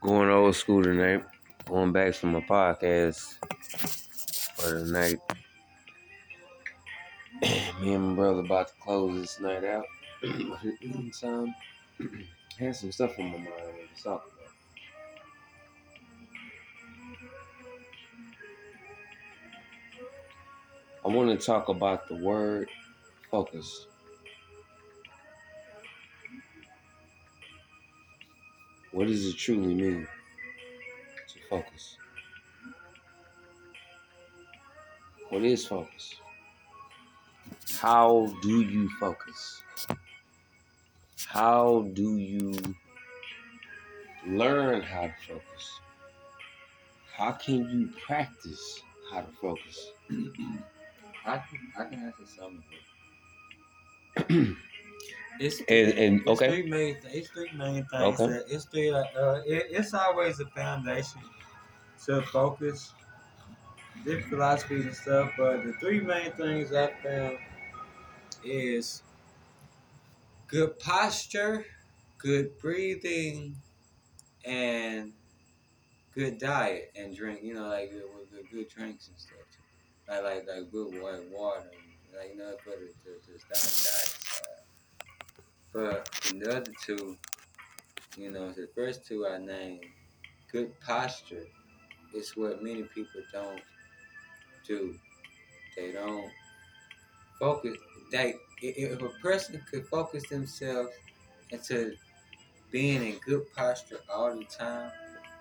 Going old school tonight. Going back to my podcast for the night. Me and my brother about to close this night out. Some had some stuff on my mind to talk about. I want to talk about the word focus. What does it truly mean to focus? What is focus? How do you focus? How do you learn how to focus? How can you practice how to focus? I can I can answer some of it. It's And and it's okay, three main it's three main things. Okay. That, it's three uh it, it's always a foundation to focus, different philosophies and stuff. But the three main things I found is good posture, good breathing, and good diet and drink. You know, like good, good, good drinks and stuff. Like like like good water, water, like you know, for the the, the diet. But the other two, you know, the first two I named, good posture is what many people don't do. They don't focus. They if if a person could focus themselves into being in good posture all the time,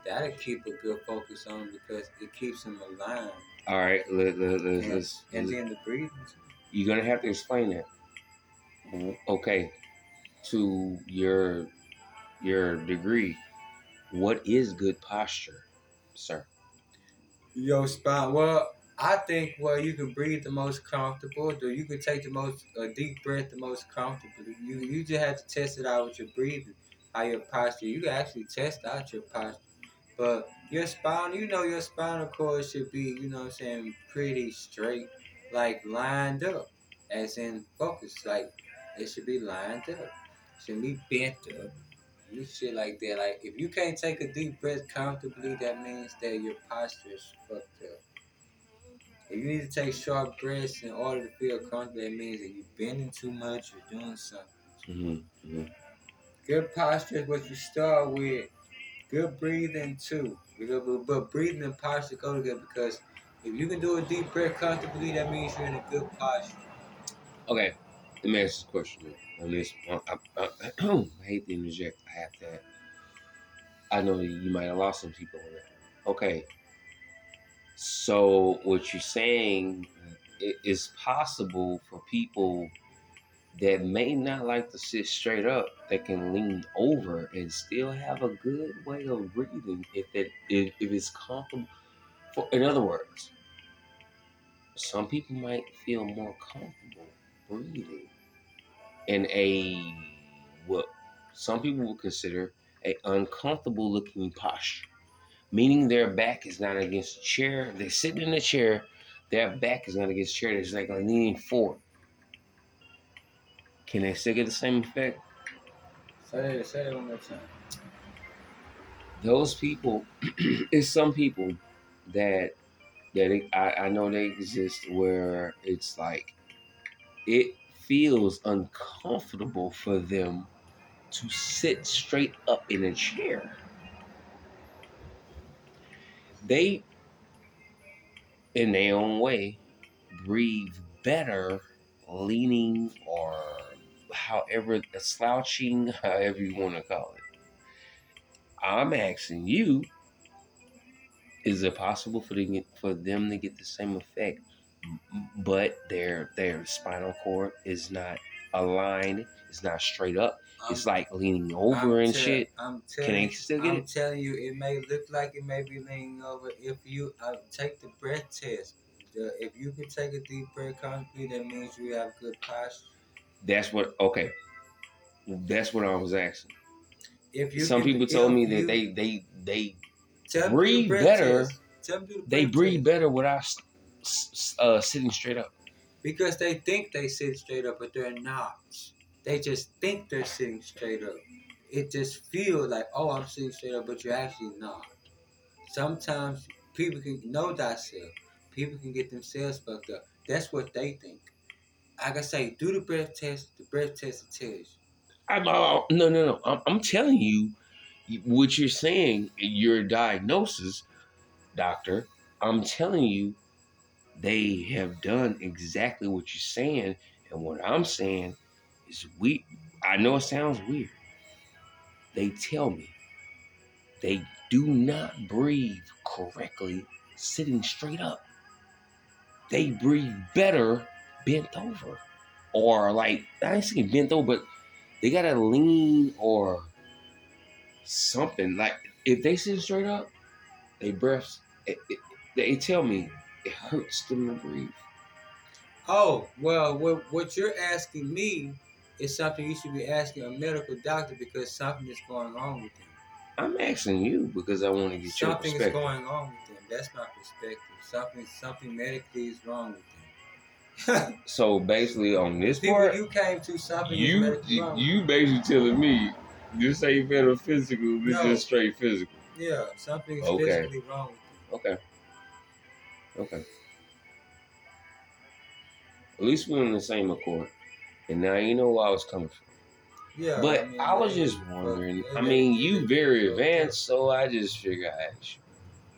that'll keep a good focus on because it keeps them aligned. all right. Let, let, let, And, let's, and then the breathing. you're gonna have to explain that. Okay, to your your degree, what is good posture, sir? Your spine. Well, I think well you can breathe the most comfortable, or you can take the most a deep breath the most comfortable. You you just have to test it out with your breathing, how your posture. You can actually test out your posture, but your spine, you know, your spinal cord should be, you know, what I'm saying, pretty straight, like lined up, as in focus. Like it should be lined up, should be bent up. You shit like that. Like if you can't take a deep breath comfortably, that means that your posture is fucked up. If you need to take short breaths in order to feel comfortable, that means that you're bending too much, you're doing something. Mm-hmm. hmm Good posture is what you start with. Good breathing too. Because, but, but breathing and posture go together because if you can do a deep breath comfortably, that means you're in a good posture. Okay, let me ask this question on this. I, I, I, I hate to interject. I have to. I know you might have lost some people on that. Okay, so what you're saying uh, it is possible for people that may not like to sit straight up that can lean over and still have a good way of breathing if it if, if it's comfortable. For in other words, some people might feel more comfortable breathing in a what some people would consider a uncomfortable looking posture, meaning their back is not against the chair. They're sitting in the chair, their back is not against the chair. They're just like leaning forward. Can they still get the same effect? Say that, say it one more time. Those people, it's some people that that it, I, I know they exist where it's like it feels uncomfortable for them to sit straight up in a chair. They, in their own way, breathe better leaning or however slouching, however you want to call it. I'm asking you, is it possible for them, to get the same effect, but their their spinal cord is not aligned, it's not straight up, it's like leaning over I'm and tell- shit. I'm Can telling, they still get I'm it? telling you, it may look like it may be leaning over. If you uh, take the breath test, the, if you can take a deep breath comfortably, that means you have good posture. That's what okay. That's what I was asking. If you Some can- people told me you- that they they they tell the breathe better. test. Tell them do the they breathe test. better without uh, sitting straight up. because they think they sit straight up, but they're not. They just think they're sitting straight up. it just feels like, oh, I'm sitting straight up, but you're actually not. Sometimes people can know thyself. People can get themselves fucked up. That's what they think. Like I say, do the breath test. The breath test will tell you. I'm, uh, no, no, no. I'm, I'm telling you what you're saying, your diagnosis, doctor. I'm telling you, they have done exactly what you're saying. And what I'm saying is, we. I know it sounds weird. They tell me they do not breathe correctly sitting straight up. They breathe better bent over. Or like I ain't saying bent over, but they gotta lean or something. Like if they sit straight up, they breaths. They tell me it hurts them to breathe. Oh well, what what you're asking me is something you should be asking a medical doctor because something is going on with them. I'm asking you because I want to get your Something is going on with them. That's my perspective. Something something medically is wrong with them. So basically, on this People part, you came to something is you medically wrong. you basically telling me this ain't physical, this No. is straight physical. yeah, something is Okay. physically wrong with them. Okay. Okay. At least we're in the same accord. And now you know where I was coming from. Yeah, but I, mean, was just wondering. I mean, you very advanced, so I just figured I asked you.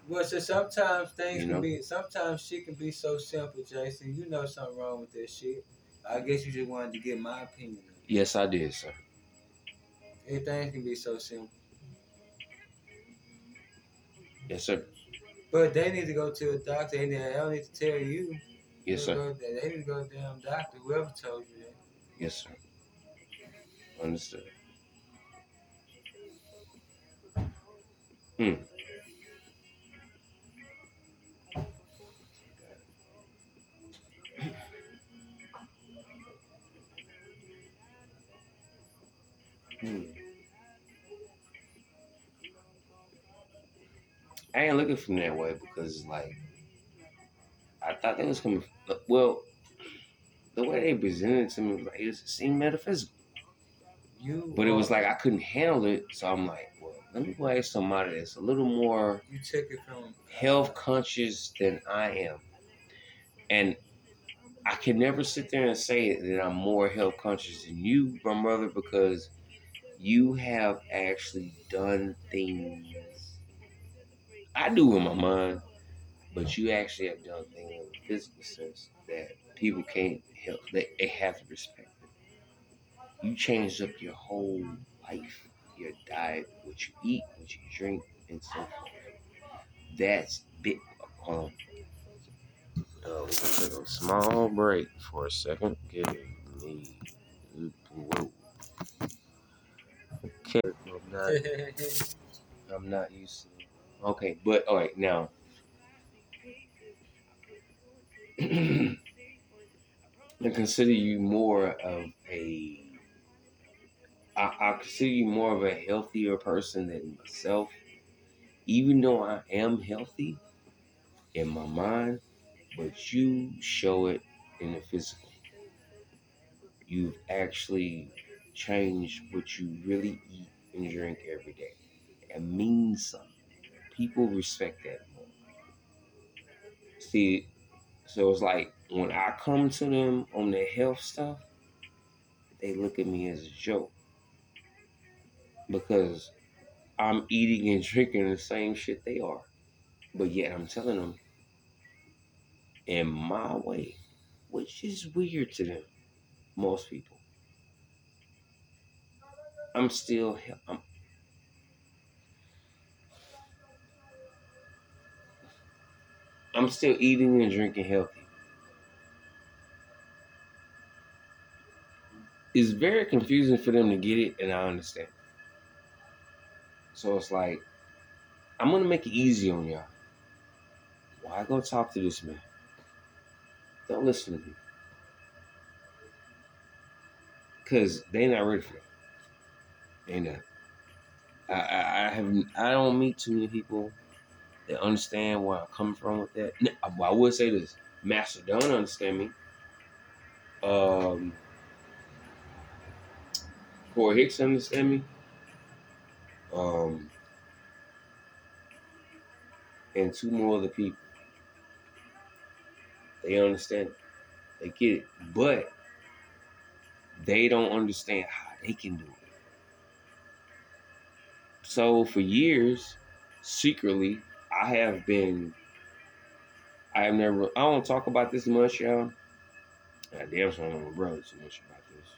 Well, so sometimes things You can be, sometimes shit can be so simple, Jason. You know something wrong with that shit. I guess you just wanted to get my opinion. Yes, I did, sir. Everything can be so simple. Yes, sir. But they need to go to a doctor, and they don't need to tell you. Yes, sir. go- They need to go to a damn doctor, whoever told you that. Yes, sir. Understood. Hmm. I ain't looking from that way because, like, I thought they was coming. Uh, well, the way they presented it to me like it seemed metaphysical. You, But it was uh, like I couldn't handle it, so I'm like, well, let me go ask somebody that's a little more you took it from uh, health conscious than I am. And I can never sit there and say that I'm more health conscious than you, my brother, because you have actually done things I do in my mind, but you actually have done things in a physical sense that people can't help. They, they have to respect it. You changed up your whole life, your diet, what you eat, what you drink, and so forth. That's big. Hold on. Uh, we're gonna take a small break for a second. Give me. Whoa. Okay, I'm not, I'm not used to. Okay, but all right now. I consider you more of a. I, I consider you more of a healthier person than myself. Even though I am healthy in my mind, but you show it in the physical. You've actually changed what you really eat and drink every day. It means something. People respect that more. See, so it's like when I come to them on the health stuff, they look at me as a joke. Because I'm eating and drinking the same shit they are. But yet I'm telling them in my way, which is weird to them, most people. I'm still, I'm still eating and drinking healthy. It's very confusing for them to get it, and I understand. So it's like, I'm gonna make it easy on y'all. Why go talk to this man? Don't listen to me. Cause they not ready for that. They not. I, I, I have I don't meet too many people that understand where I'm coming from with that. I would say this: Master don't understand me. Um, Corey Hicks understand me. um, and two more other people. They understand. They get it, but they don't understand how they can do it. So for years, secretly, I have been. I have never. I don't talk about this much, y'all. I damn sure don't my brother too much about this.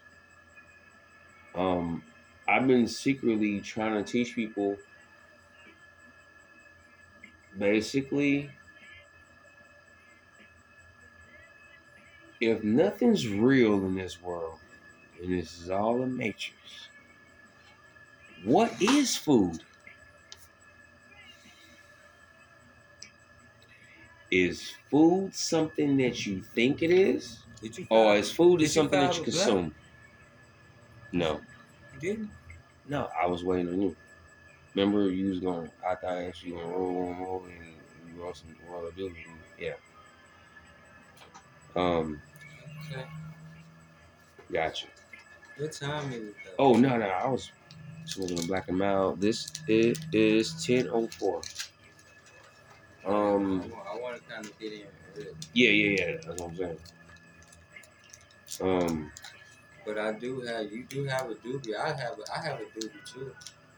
Um, I've been secretly trying to teach people. Basically, if nothing's real in this world, and this is all a matrix, what is food? Is food something that you think it is? Did you? Or is food is something that you consume? No. You didn't? No, I was waiting on you. Remember you was going I thought I you gonna roll one more and you some roll a dude. Yeah. Um, Okay. gotcha. What time is it though? Oh no, no, I was smoking a black and mild. This is is ten oh four. Um I kind of get in yeah, yeah, yeah, that's what I'm saying. Um but I do have you do have a doobie. I have a I have a doobie too.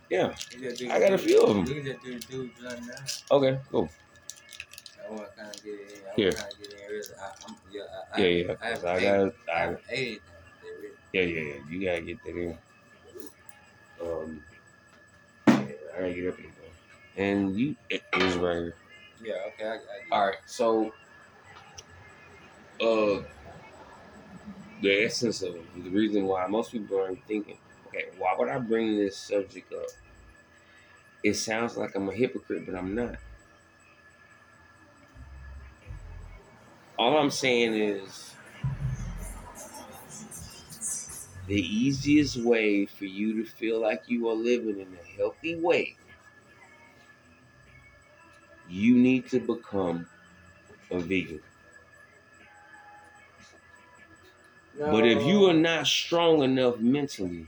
Yeah. You just do I got a few of 'em. You just do doobie blunt now. okay, cool. I want to kind of get in. I Here. kind of get in early. I, I'm, yeah, I, Yeah, I, yeah. I have I eight. got I I have eight. They're Yeah, yeah, yeah. You gotta get that in. Um, yeah, I gotta get up here. And you, it is right here. Yeah, okay. I, I All right, so, uh, the essence of it, the reason why most people aren't thinking, okay, why would I bring this subject up? It sounds like I'm a hypocrite, but I'm not. All I'm saying is the easiest way for you to feel like you are living in a healthy way, you need to become a vegan. But if you are not strong enough mentally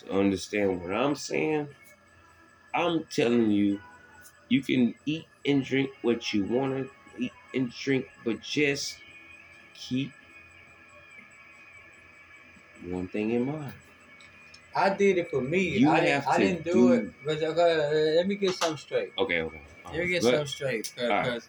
to understand what I'm saying, I'm telling you, you can eat and drink what you want to eat and drink, but just keep one thing in mind. I did it for me. You I, have didn't, I didn't do, do- it. But okay, let me get something straight. Okay, okay. Let me get something straight. All right. Because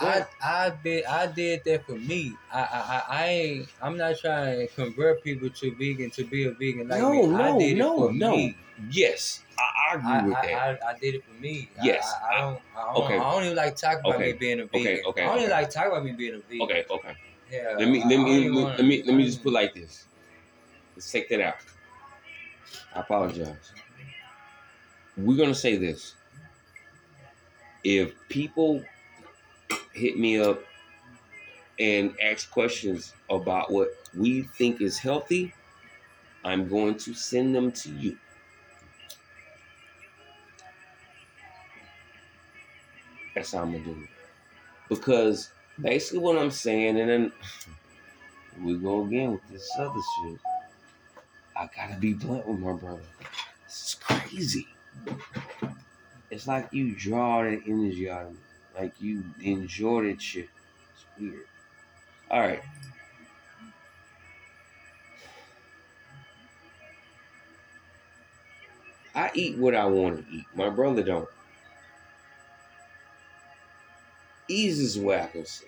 I I did I did that for me. I I I, I ain't I'm not trying to convert people to vegan to be a vegan like No, me. no, I did it no, for no. me. Yes, I, I agree I, with I, that. I, I did it for me. Yes, I, I, don't. I don't, okay. I don't even like talking about Okay, me being a vegan. okay, okay, I don't even like talking about me being a vegan. okay, okay. Yeah. Let me let me let, wanna- let me let me just put like this. Let's take that out. I apologize. We're gonna say this. If people hit me up and ask questions about what we think is healthy, I'm going to send them to you. That's how I'm gonna do it. Because basically what I'm saying, and then we go again with this other shit. I gotta be blunt with my brother. This is crazy. It's like you draw that energy out of me. Like you enjoy that shit. It's weird. Alright. I eat what I want to eat. My brother don't. Easiest way I can say.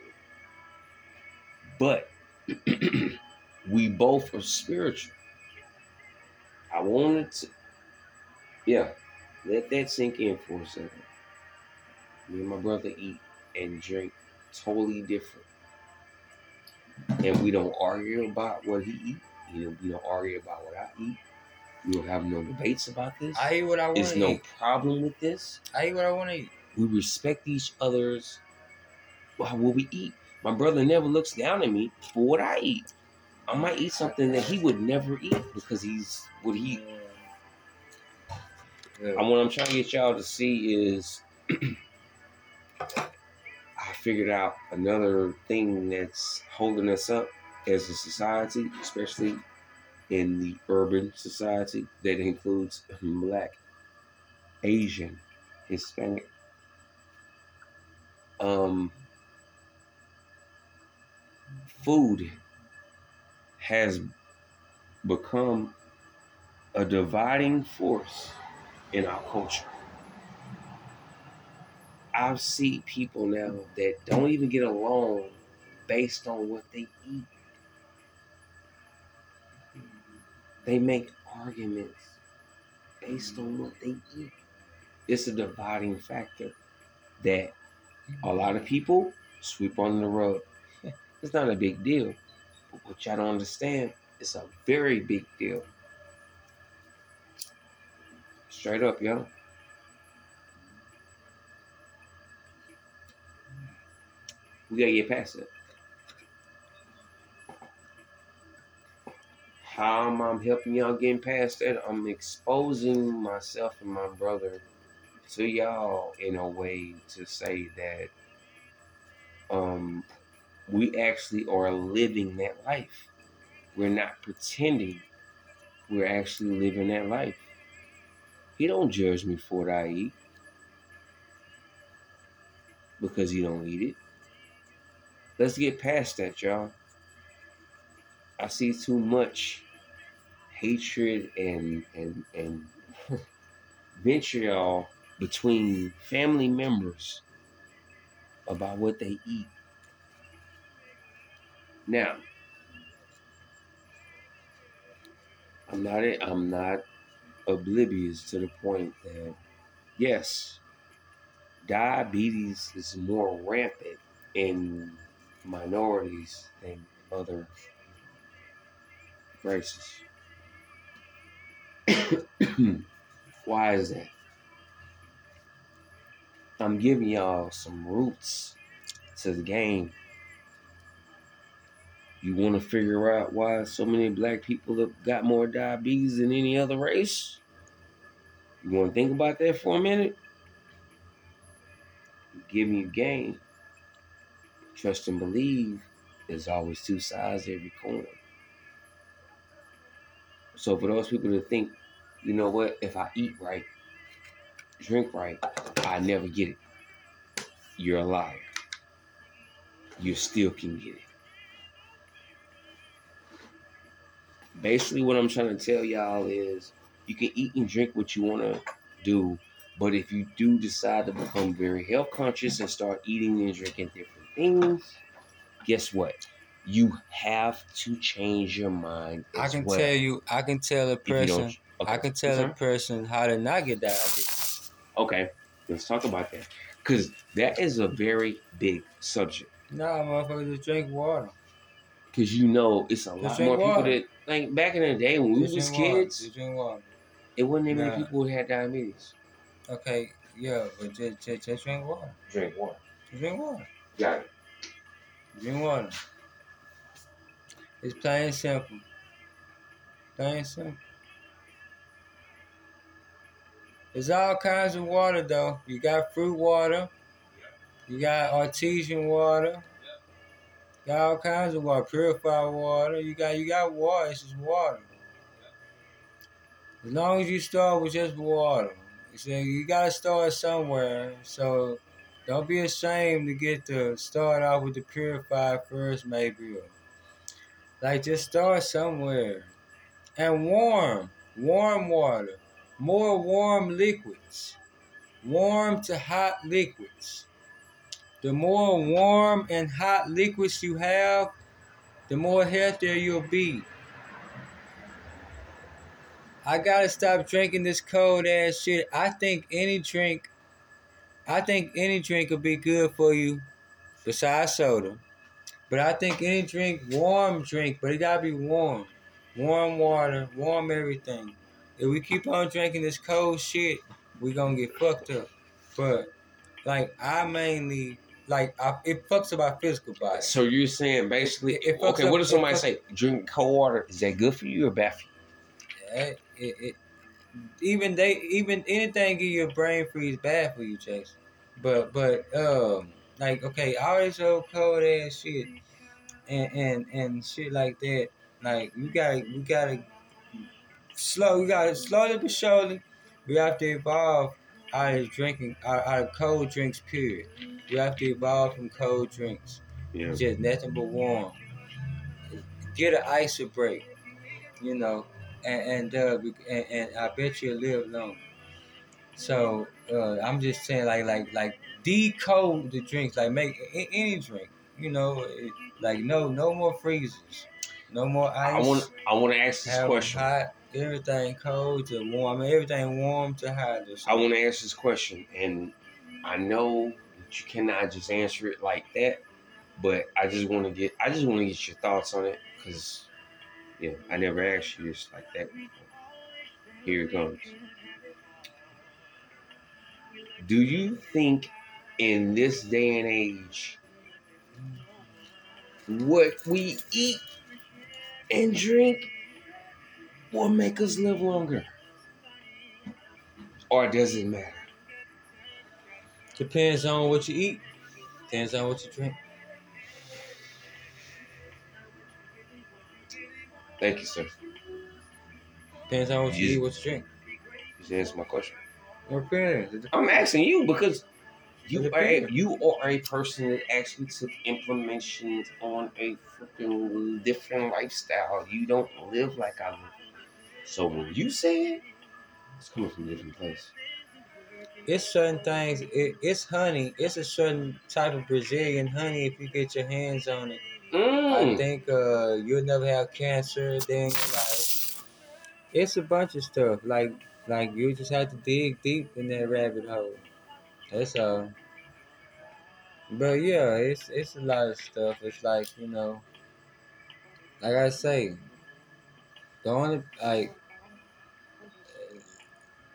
But we both are spiritual. I wanted to, yeah, let that sink in for a second. Me and my brother eat and drink totally different. And we don't argue about what he eat. You know, we don't argue about what I eat. We don't have no debates about this. I eat what I want There's no eat. problem with this. I eat what I want to eat. We respect each other's well, what we eat. My brother never looks down at me for what I eat. I might eat something that he would never eat because he's what he. Yeah. And what I'm trying to get y'all to see is, I figured out another thing that's holding us up as a society, especially in the urban society that includes black Asian, Hispanic. Um, food has become a dividing force in our culture. I see people now that don't even get along based on what they eat. They make arguments based on what they eat. It's a dividing factor that a lot of people sweep under the rug. It's not a big deal. But what y'all don't understand, it's a very big deal. Straight up, yo. We gotta get past it. How am I helping y'all getting past that? I'm exposing myself and my brother to y'all in a way to say that um we actually are living that life. We're not pretending. We're actually living that life. He don't judge me for what I eat because he don't eat it. Let's get past that, y'all. I see too much hatred and and and vitriol between family members about what they eat. Now, I'm not I'm not oblivious to the point that yes, diabetes is more rampant in minorities than other races. Why is that? I'm giving y'all some roots to the game. You want to figure out why so many black people have got more diabetes than any other race? You want to think about that for a minute? Give me a game. Trust and believe there's always two sides every coin. So for those people to think, you know what, if I eat right, drink right, I never get it. You're a liar. You still can get it. Basically, what I'm trying to tell y'all is you can eat and drink what you want to do, but if you do decide to become very health conscious and start eating and drinking different things, guess what? You have to change your mind. I can well. tell you, I can tell a If you don't- person, Okay. I can tell a mm-hmm. person how to not get diabetes. Okay, let's talk about that because that is a very big subject. Nah, motherfucker, just drink water. Because you know it's a lot drink more people that like back in the day when we was kids, water. it wasn't that many Nah. people who had diabetes. Okay, yeah, but just, just, just drink water. Drink water. Drink water. Got it. Drink water. It's plain and simple. Plain and simple. There's all kinds of water though. You got fruit water. You got artesian water. Got all kinds of water. Purified water. You got you got water. It's just water. As long as you start with just water. You see, you gotta start somewhere. So don't be ashamed to get to start off with the purified first, maybe. Like just start somewhere. And warm. Warm water. More warm liquids. Warm to hot liquids. The more warm and hot liquids you have, the more healthier you'll be. I gotta stop drinking this cold ass shit. I think any drink, I think any drink will be good for you, besides soda. But I think any drink, warm drink, but it gotta be warm, warm water, warm everything. If we keep on drinking this cold shit, we gonna get fucked up. But like I mainly like I, it fucks up our physical body. So you're saying basically, It- it okay? up- What it somebody fucks- say drink cold water? Is that good for you or bad for you? It, it, it, even they even anything give you a brain freeze bad for you, Chase. But but um like okay, all this old cold ass shit and and and shit like that. Like we gotta we gotta slow we gotta slowly but surely we have to evolve out of drinking out, out of cold drinks. Period. You have to evolve from cold drinks. Yeah. Just nothing but warm. Get an ice break, you know, and and, uh, and and I bet you'll live long. So uh, I'm just saying, like like like decode the drinks, like make any drink, you know, like no no more freezers, no more ice. I want I want to ask this have question. hot, everything cold to warm. I mean, everything warm to hot. I want to ask this question, and I know that you cannot just answer it like that, but I just want to get I just want to get your thoughts on it because yeah, I never asked you this like that. Here it comes. Do you think in this day and age, what we eat and drink will make us live longer? Or does it matter? Depends on what you eat. Depends on what you drink. Thank you, sir. Depends on what you You- eat, what you drink. You answer my question. Depends. I'm asking you because you are a, you are a person that actually took information on a freaking different lifestyle. You don't live like I live. So when you say it, it's coming from a different place. it's certain things. It, it's honey. It's a certain type of Brazilian honey. If you get your hands on it, I Mm. think uh, you'll never have cancer. Then like, it's a bunch of stuff. Like like you just have to dig deep in that rabbit hole. That's all. But yeah, it's it's a lot of stuff. It's like you know, like I say, the only like.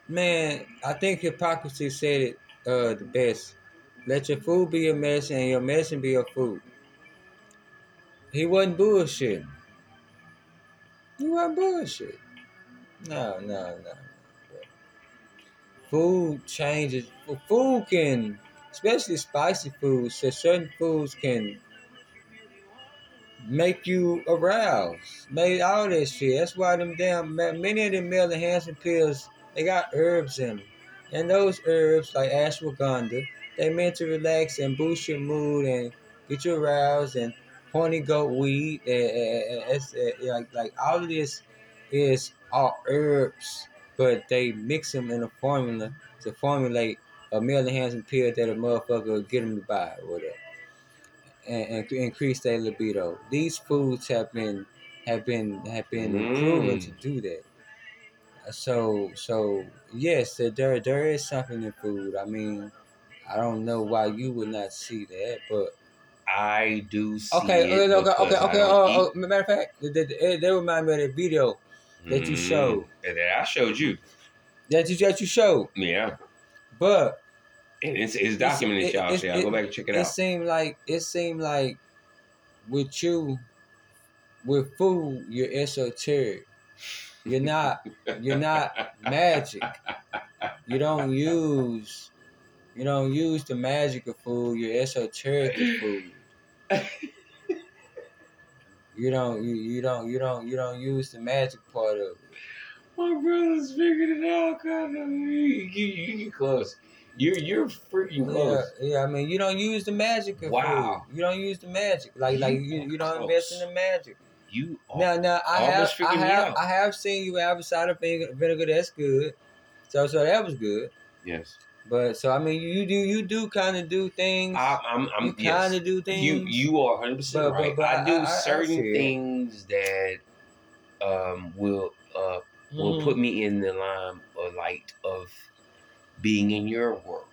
Man, I think Hippocrates said it uh, the best. Let your food be your medicine and your medicine be your food. He wasn't bullshit. He wasn't bullshit. No, no, no. Food changes. Food can, especially spicy foods, so certain foods can make you aroused. Made all that shit. That's why them damn many of them male enhancement pills they got herbs in them, and those herbs like ashwagandha, they meant to relax and boost your mood and get you aroused and horny goat weed. It's, like like all of this is all herbs, but they mix them in a formula to formulate a male enhancement pill that a motherfucker will get them to buy or whatever, and, and increase their libido. These foods have been have been have been Mm. proven to do that. So so yes, there there is something in food. I mean, I don't know why you would not see that, but I do see okay, it okay, okay, okay. Okay oh, oh, matter of fact, they, they, they remind me of that video that you Mm. showed. And that I showed you. that you that you showed, Yeah. but And it's, it's documented, it- y'all. it- So y'all go back and check it it out. It seemed like it seemed like with you with food you're esoteric you're not you're not magic you don't use you don't use the magic of food you're esoteric with food you don't you, you don't you don't you don't use the magic part of it My brother's figured it out, kind of. You, you, you get close. You're you're freaking yeah, close. yeah, yeah, I mean, you don't use the magic of Wow. food. You don't use the magic, like like You you, don't invest in the magic. You are. Now, now I have, I have. I have seen you have a cider vinegar, vinegar. That's good. So, so that was good. yes. But so I mean, you do, you do kind of do things. I, I'm. I'm. you yes. kind of do things. You you are 100 percent But- but- right. but I, I- do I- I certain it. things that um will uh will Mhm. put me in the line or light of being in your world.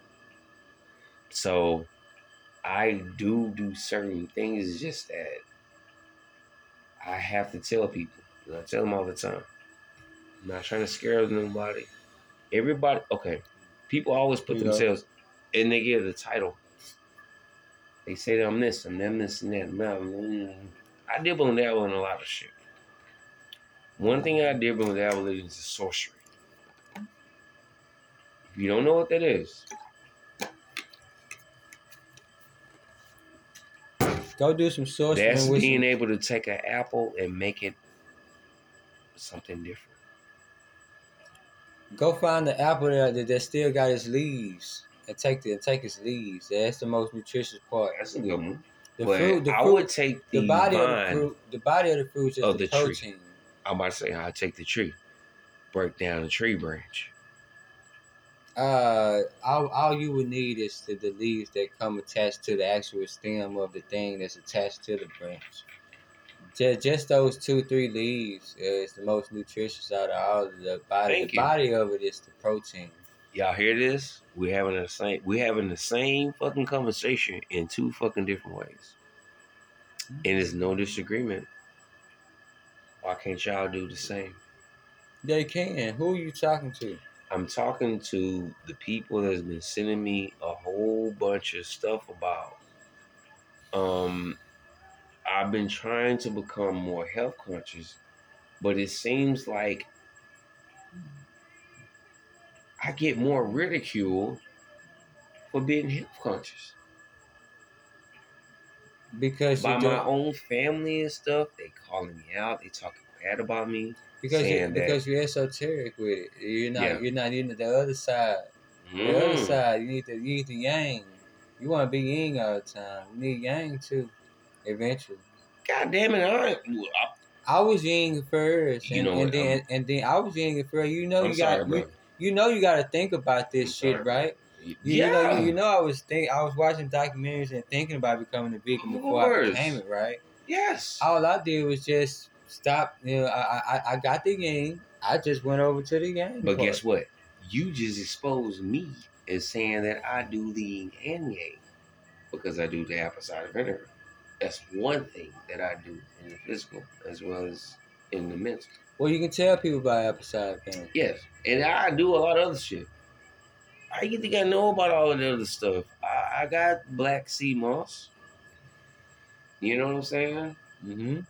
So I do do certain things. It's just that I have to tell people. And I tell them all the time. I'm not trying to scare nobody. Everybody, okay. People always put Yeah. themselves, and they give the title. They say that I'm this, and them this, and that. that. Mm. I dibble and dabble in a lot of shit. One thing I dibble and dabble in is sorcery. You don't know what that is, Go do some sorcery that's being some, able to take an apple and make it something different. Go find the apple that, that, still got its leaves and take the and take its leaves. That's the most nutritious part. That's a good one. The but fruit, the I fruit, would take the, the body of the fruit, the body of the fruit is the, the tree. protein. I'm about to say I take the tree, break down the tree branch. Uh, all, all you would need is the, the leaves that come attached to the actual stem of the thing that's attached to the branch. Just, just those two, three leaves is the most nutritious out of all of the body. Thank the you. body of it is the protein. Y'all hear this? We having the same. We having the same fucking conversation in two fucking different ways, and it's no disagreement. Why can't y'all do the same? They can. Who are you talking to? I'm talking to the people that's been sending me a whole bunch of stuff about. Um, I've been trying to become more health conscious, but it seems like I get more ridicule for being health conscious Because by my own family and stuff. They calling me out. They talking about me. because you, saying that- because you're esoteric with it. You're not Yeah. you're not in the other side. The other Mm. side, you need the you need the yang. You want to be yin all the time. You need yang too, eventually. God damn it! I, I I was yin first, You and, know and then I'm- and then I was yin first. You know I'm you got you, you know you got to think about this I'm shit, sorry. right? You, yeah. you know you, know I was think I was watching documentaries and thinking about becoming a vegan before I became it, right? yes. All I did was just stop. You know, I I, I got the game. I just went over to the game. But part. guess what? You just exposed me as saying that I do the yin and yang because I do the apple cider vinegar. That's one thing that I do in the physical as well as in the mental. Well, you can tell people about apple cider vinegar. Yes, and I do a lot of other shit. I you think I know about all of the other stuff? I, I got black sea moss. You know what I'm saying? Mm-hmm.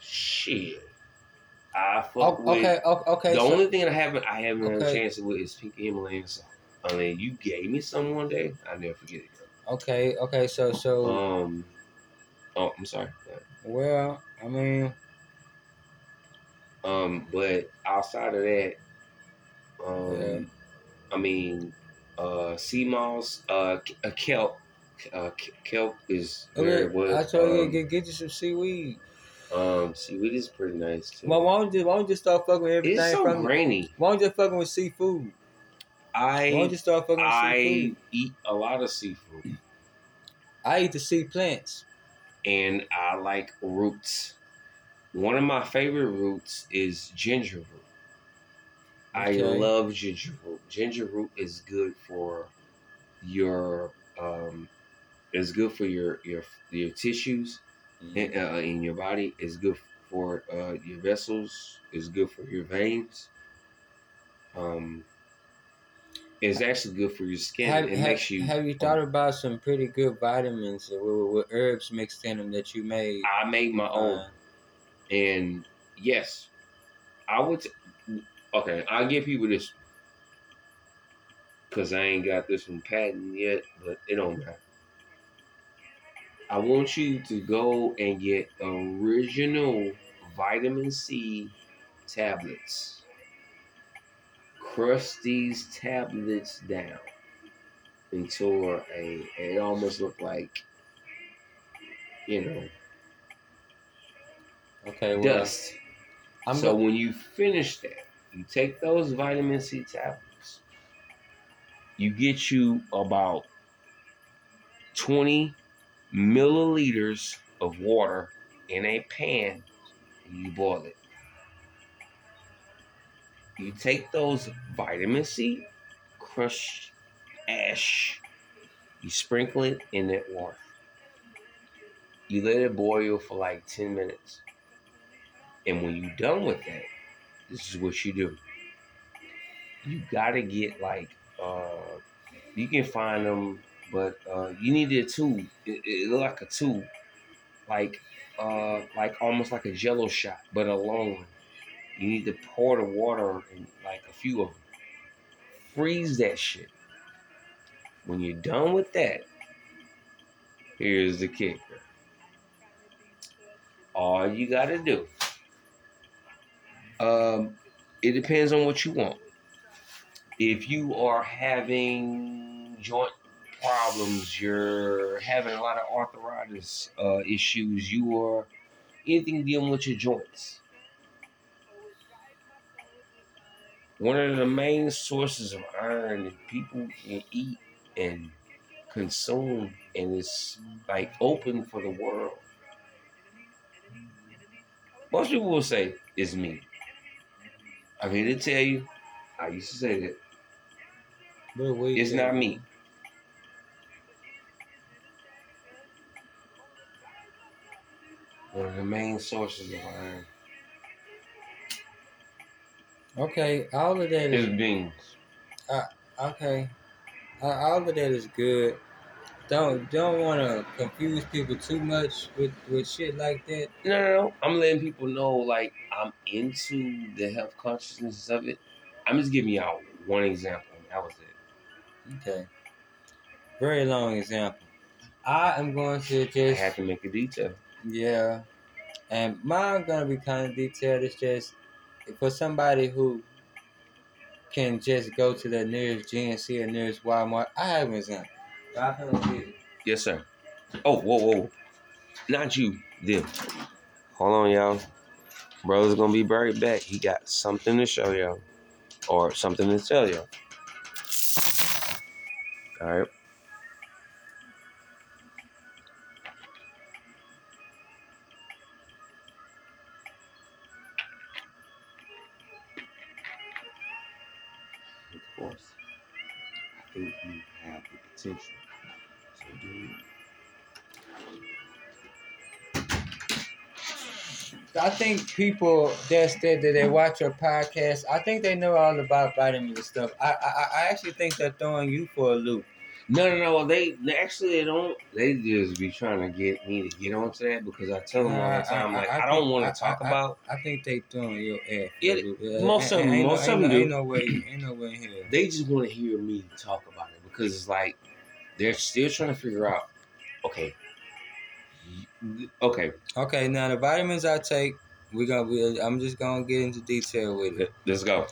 Shit. I fuck Oh, with. okay, okay. the so, only thing that I haven't I haven't had a Okay. chance with is pink salt. I mean, you gave me some one day. I'll never forget it. okay, okay. So, so, Um. Oh, I'm sorry. well, I mean, Um, but outside of that, um, Yeah. I mean, uh, sea moss, uh, uh kelp, uh, kelp is very okay, well. I told you um, get, get you some seaweed. Um, seaweed is pretty nice too. Well, why don't you why don't you just start fucking with everything it's so from? grainy. Why don't you just fucking with seafood? I Why don't you start fucking with I seafood? eat a lot of seafood, I eat the sea plants. and I like roots. One of my favorite roots is ginger root. I love ginger root. Ginger root is good for your um it's good for your your your tissues in, uh, in your body. It's good for uh, your vessels. It's good for your veins. Um, it's actually good for your skin. Have, it have, makes you. have you thought about some pretty good vitamins with, with, herbs mixed in them that you made? I made my own, Uh, and yes, I would. T- okay, I'll give people this because I ain't got this from patent yet, but it don't matter. I want you to go and get original vitamin C tablets. Crush these tablets down until a it almost look like you know okay, well, dust. I'm so go- when you finish that, you take those vitamin C tablets. You get you about 20 milliliters of water in a pan and you boil it. You take those vitamin C, crush ash, you sprinkle it in that water. You let it boil for like 10 minutes. And when you're done with that, this is what you do. You gotta get like uh you can find them, but uh you need a tube. It, it look like a tube. Like uh like almost like a jello shot, but a long one. You need to pour the water in like a few of them. Freeze that shit. When you're done with that, here's the kicker. All you gotta do um, it depends on what you want. if you are having joint problems, you're having a lot of arthritis uh, issues, you are anything dealing with your joints. One of the main sources of iron that people can eat and consume and it's like open for the world. Most people will say it's me. I'm here to tell you, I used to say that But we, it's not me. One of the main sources of iron Okay, all of that is is beans. okay. Uh, all of that is good. Don't don't want to confuse people too much with with shit like that. No, no, no. I'm letting people know like I'm into the health consciousness of it. I'm just giving y'all one example. That was it. Okay. Very long example. I am going to I just had to make a detail. yeah, and mine gonna be kind of detailed. It's just for somebody who can just go to the nearest GNC or nearest Walmart. I have an example. Yes, sir. Oh, whoa, whoa. Not you, them. Hold on, y'all. Brother's gonna be right back. He got something to show y'all. Or something to tell y'all. Alright. Of So do I think people that that they watch your podcast. I think they know all about vitamins and stuff. I I, I actually think they're throwing you for a loop. No, no, no. They, they actually they don't. They just be trying to get me to get onto that because I tell them all the time, like I, don't want to talk I- I- about. I think they throwing your ass. For Yeah, a loop. Yeah, most of them- most of them do. Ain't no way. Ain't no way in here. They just want to hear me talk about it because it's like they're still trying to figure out. Okay. Okay. Okay, now the vitamins I take, we're gonna. We, I'm just gonna get into detail with it. let- Let's go.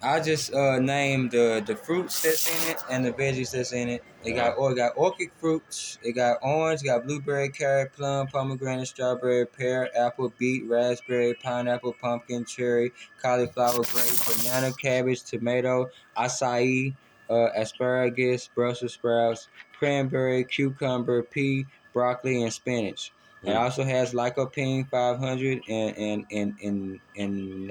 I just uh named the the fruits that's in it and the veggies that's in it. It got or it got orchard fruits. It got orange. It got blueberry, carrot, plum, pomegranate, strawberry, pear, apple, beet, raspberry, pineapple, pumpkin, cherry, cauliflower, grape, banana, cabbage, tomato, acai, uh, asparagus, Brussels sprouts, cranberry, cucumber, pea, broccoli, and spinach. It also has lycopene 500 and and and and and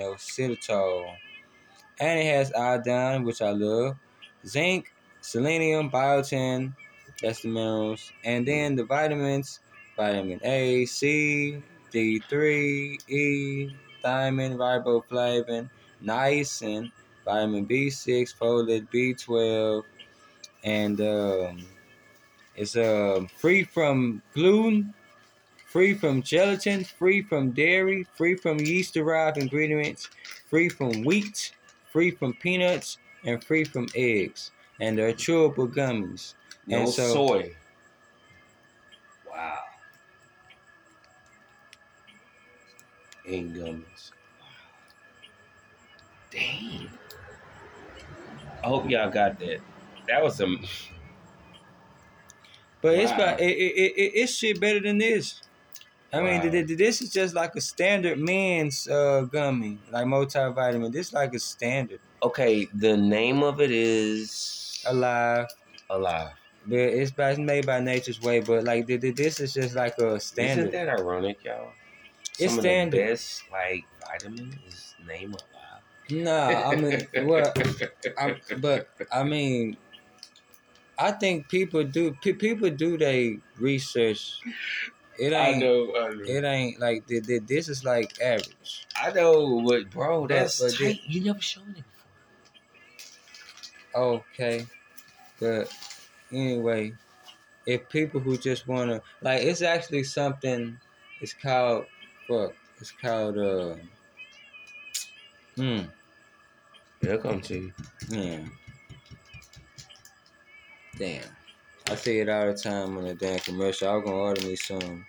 and it has iodine, which I love, zinc, selenium, biotin, that's the minerals, and then the vitamins, vitamin A, C, D3, E, thiamine, riboflavin, niacin, vitamin B6, folate, B12, and um, it's um free from gluten, free from gelatin, free from dairy, free from yeast-derived ingredients, free from wheat, free from peanuts, and free from eggs. And they're chewable gummies. No And so- soy. Wow. And gummies. Dang. I hope y'all got that. That was some. But it's Wow. about, it, it, it, it's shit better than this. I mean, Wow. th- th- this is just like a standard men's uh, gummy, like multivitamin. This like a standard. Okay, the name of it is Alive. Alive. But it's, by, it's made by Nature's Way, but like th- th- this is just like a standard. Isn't that ironic, y'all? It's Some standard. of the best like vitamin is name Alive. Nah, I mean, well, I, but I mean, I think people do. Pe- people do they research. It I ain't. know, I know. It ain't like th- th- this is like average. I know, but bro, that's but tight. You never shown it before. Okay, but anyway, if people who just wanna like, it's actually something. It's called fuck. It's called uh. Hmm. They'll come to you. Yeah. Damn. I see it all the time on the damn commercial. I'm gonna order me some.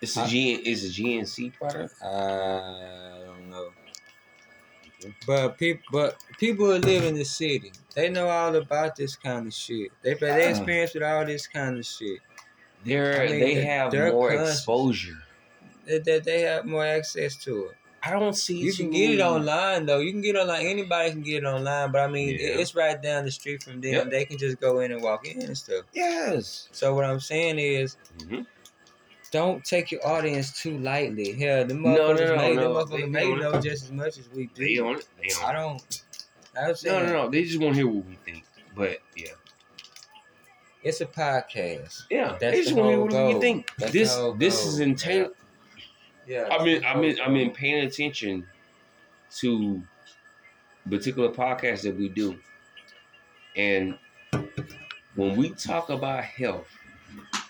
It's a G. It's a GNC product. I don't know. But people, but people who live in the city, they know all about this kind of shit. They they uh. Yeah. experience with all this kind of shit. They're I mean, they they- have more conscious. exposure. They, they, they have more access to it. I don't see You can get it online though. You can get it online. Anybody can get it online. But I mean, Yeah. it's right down the street from them. Yep. They can just go in and walk in and stuff. Yes. So what I'm saying is, Mhm. don't take your audience too lightly. Hell, the No, no, motherfuckers no, may, no. the motherfuckers they may on it. just as much as we do. They on it. They on I don't. I'm No, saying, no, no. They just want to hear what we think. But yeah, It's a podcast. yeah. That's they just the want to hear whole what goal. we think. That's this the whole this is intent. Yeah. I mean, I mean, I mean, paying attention to particular podcasts that we do, and when we talk about health,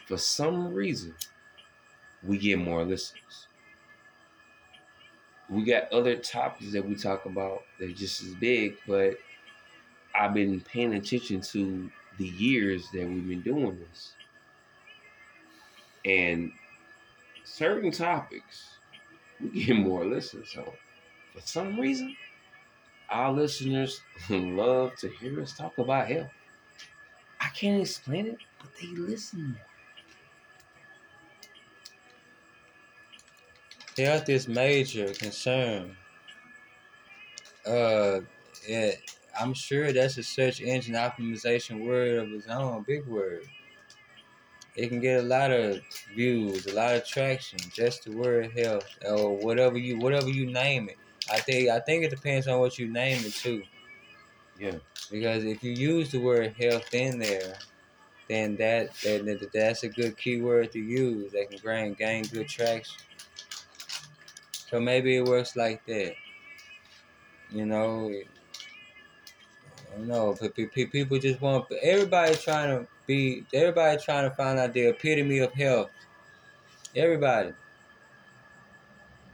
for some reason, we get more listeners. We got other topics that we talk about that are just as big, but I've been paying attention to the years that we've been doing this, and certain topics we get more listeners. So for some reason, our listeners love to hear us talk about health. I can't explain it, but they listen more. Health is major concern. Uh, I'm sure that's a search engine optimization word of its own, big word. It can get a lot of views, a lot of traction, just the word health or whatever you whatever you name it. I think I think it depends on what you name it too. Yeah. Because if you use the word health in there, then that, that, that that's a good keyword to use that can gain gain good traction. So maybe it works like that. You know, I don't know. But pe- pe- people just want everybody trying to be. Everybody trying to find out the epitome of health. Everybody.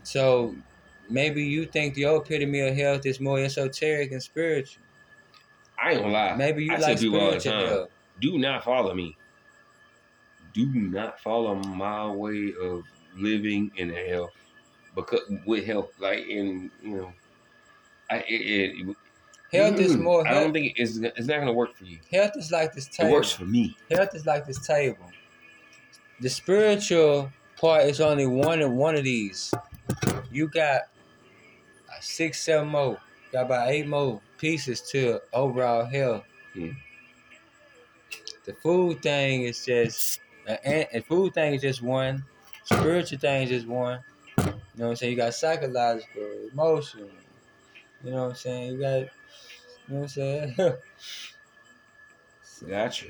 So maybe you think your epitome of health is more esoteric and spiritual. I ain't gonna lie. Maybe you I like tell all the spiritual time. health. Do not follow me. Do not follow my way of living in health, because with health, like in you know, I it, it Health is Mm, more. I don't think it's it's not gonna work for you. health is like this table. It works for me. Health is like this table. The spiritual part is only one of one of these. You got six, seven more. Got about eight more pieces to overall health. Hmm. The food thing is just, and, and food thing is just one. Spiritual thing is just one. You know what I'm saying? You got psychological, emotional. You know what I'm saying? You got, you know what I'm saying? Gotcha.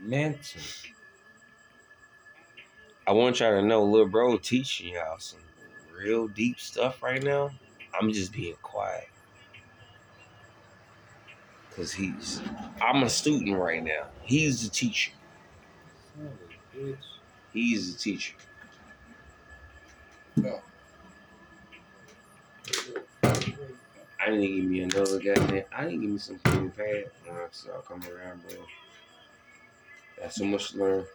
Mental. I want y'all to know, little bro teaching y'all some real deep stuff right now. I'm just being quiet. Cause he's I'm a student right now. He's the teacher. He's the teacher. I didn't give me another goddamn I didn't give me some clean pad. So I'll come around, bro. Got so much to learn.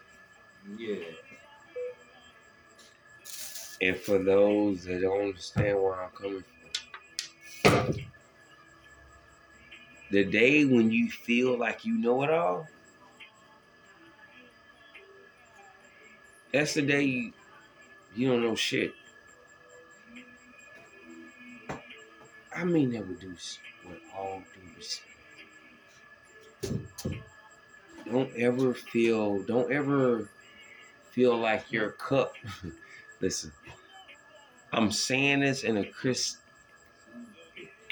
Yeah. And for those that don't understand where I'm coming from, the day when you feel like you know it all, that's the day you, you don't know shit. I mean that due, with all due respect. Don't ever feel, don't ever feel like your cup. Listen, I'm saying this in a Chris,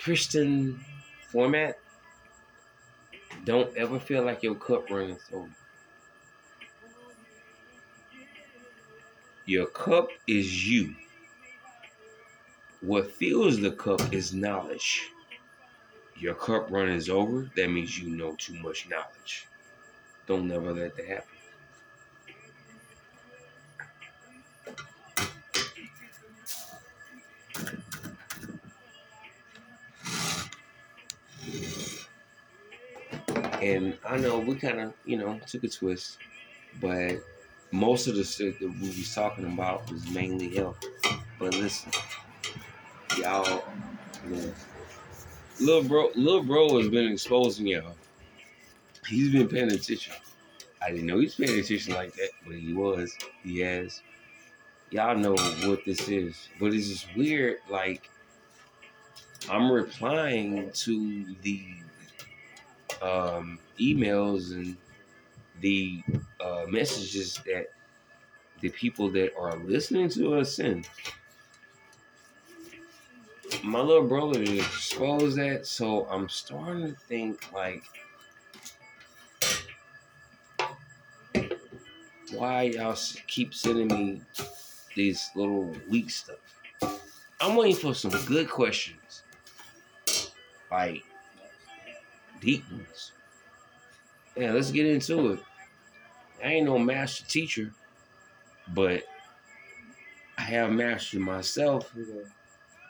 Christian format. Don't ever feel like your cup runs over. Your cup is you. What fills the cup is knowledge. Your cup runneth over, that means you know too much knowledge. Don't never let that happen. And I know we kind of, you know, took a twist, but most of the shit that we was talking about was mainly health. But listen, y'all, know, little bro, little bro has been exposing y'all. He's been paying attention. I didn't know he's paying attention like that, but he was. He has. Y'all know what this is, but it's just weird. Like I'm replying to the um, emails and the uh, messages that the people that are listening to us send. My little brother exposed that, so I'm starting to think like, why y'all keep sending me these little weak stuff? I'm waiting for some good questions, like deep ones. Yeah, let's get into it. I ain't no master teacher, but I have mastered myself,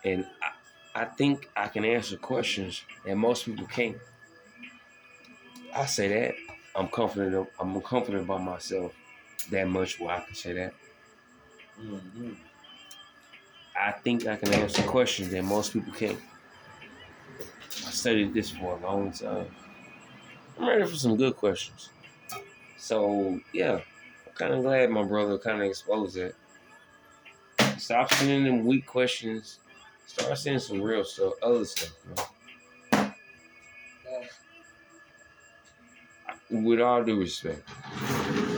and I, I think I can answer questions that most people can't. I say that I'm confident. I'm confident about myself that much. Where I can say that. Mm-hmm. I think I can answer questions that most people can't. I studied this for a long time. I'm ready for some good questions. So yeah, I'm kind of glad my brother kind of exposed that. Stop sending them weak questions. Start seeing some real stuff, other stuff. Man. With all due respect,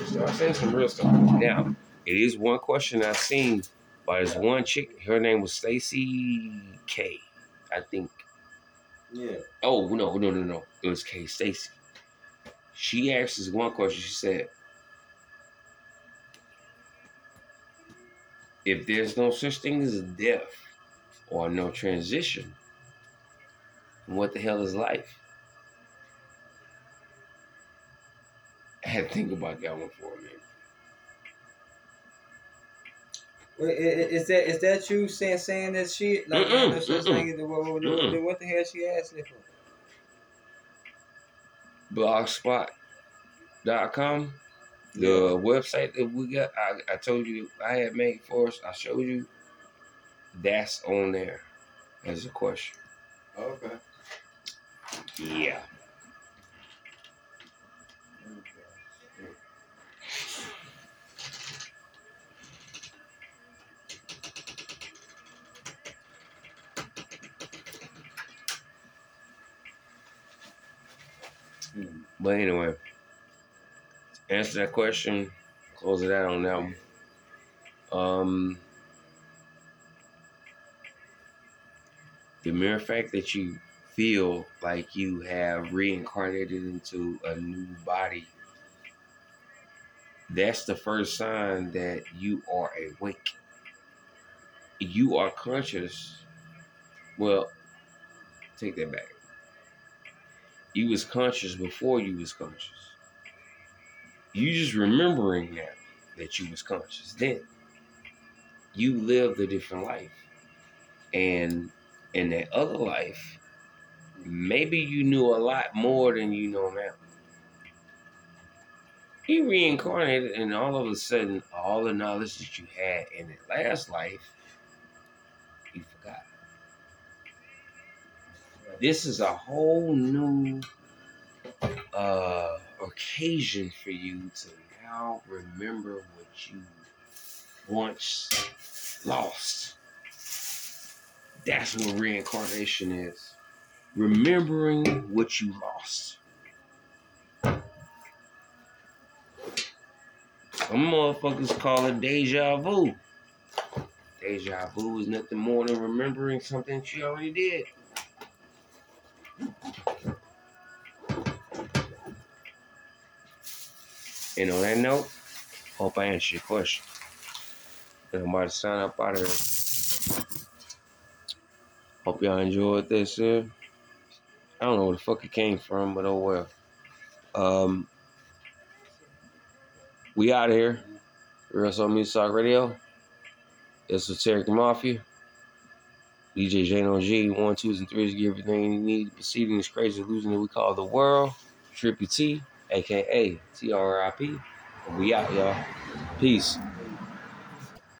start saying some real stuff. Now, it is one question I've seen by this one chick. Her name was Stacy K, I think. Yeah. Oh no, no, no, no. It was K Stacy she asked us one question. She said, if there's no such thing as death or no transition, And what the hell is life? I had to think about that one for a minute. Is that is that you saying saying that shit? Like mm-mm, no such thing as what, what, what the hell she asking for? blogspot.com. The website that we got, I, I told you I had made for us, I showed you, that's on there as a question. Okay. Yeah. But anyway, answer that question, close it out on that one. Um, the mere fact that you feel like you have reincarnated into a new body, that's the first sign that you are awake. You are conscious. Well, take that back you was conscious before you was conscious. You just remembering now that you was conscious then. You lived a different life. And in that other life, maybe you knew a lot more than you know now. You reincarnated, and all of a sudden, all the knowledge that you had in that last life, you forgot. This is a whole new uh, occasion for you to now remember what you once lost. That's what reincarnation is. Remembering what you lost. Some motherfuckers call it deja vu. Deja vu is nothing more than remembering something she already did. And on that note, hope I answered your question. To sign up out of here. Hope y'all enjoyed this. I don't know where the fuck it came from, but oh well. Um, we out of here. Real Music Talk Radio. Esoteric Mafia. DJ Jano G, one, twos, and threes, give everything you need. Proceeding this crazy illusion that we call the world. Trippy T, aka TRIP. We out, y'all. Peace.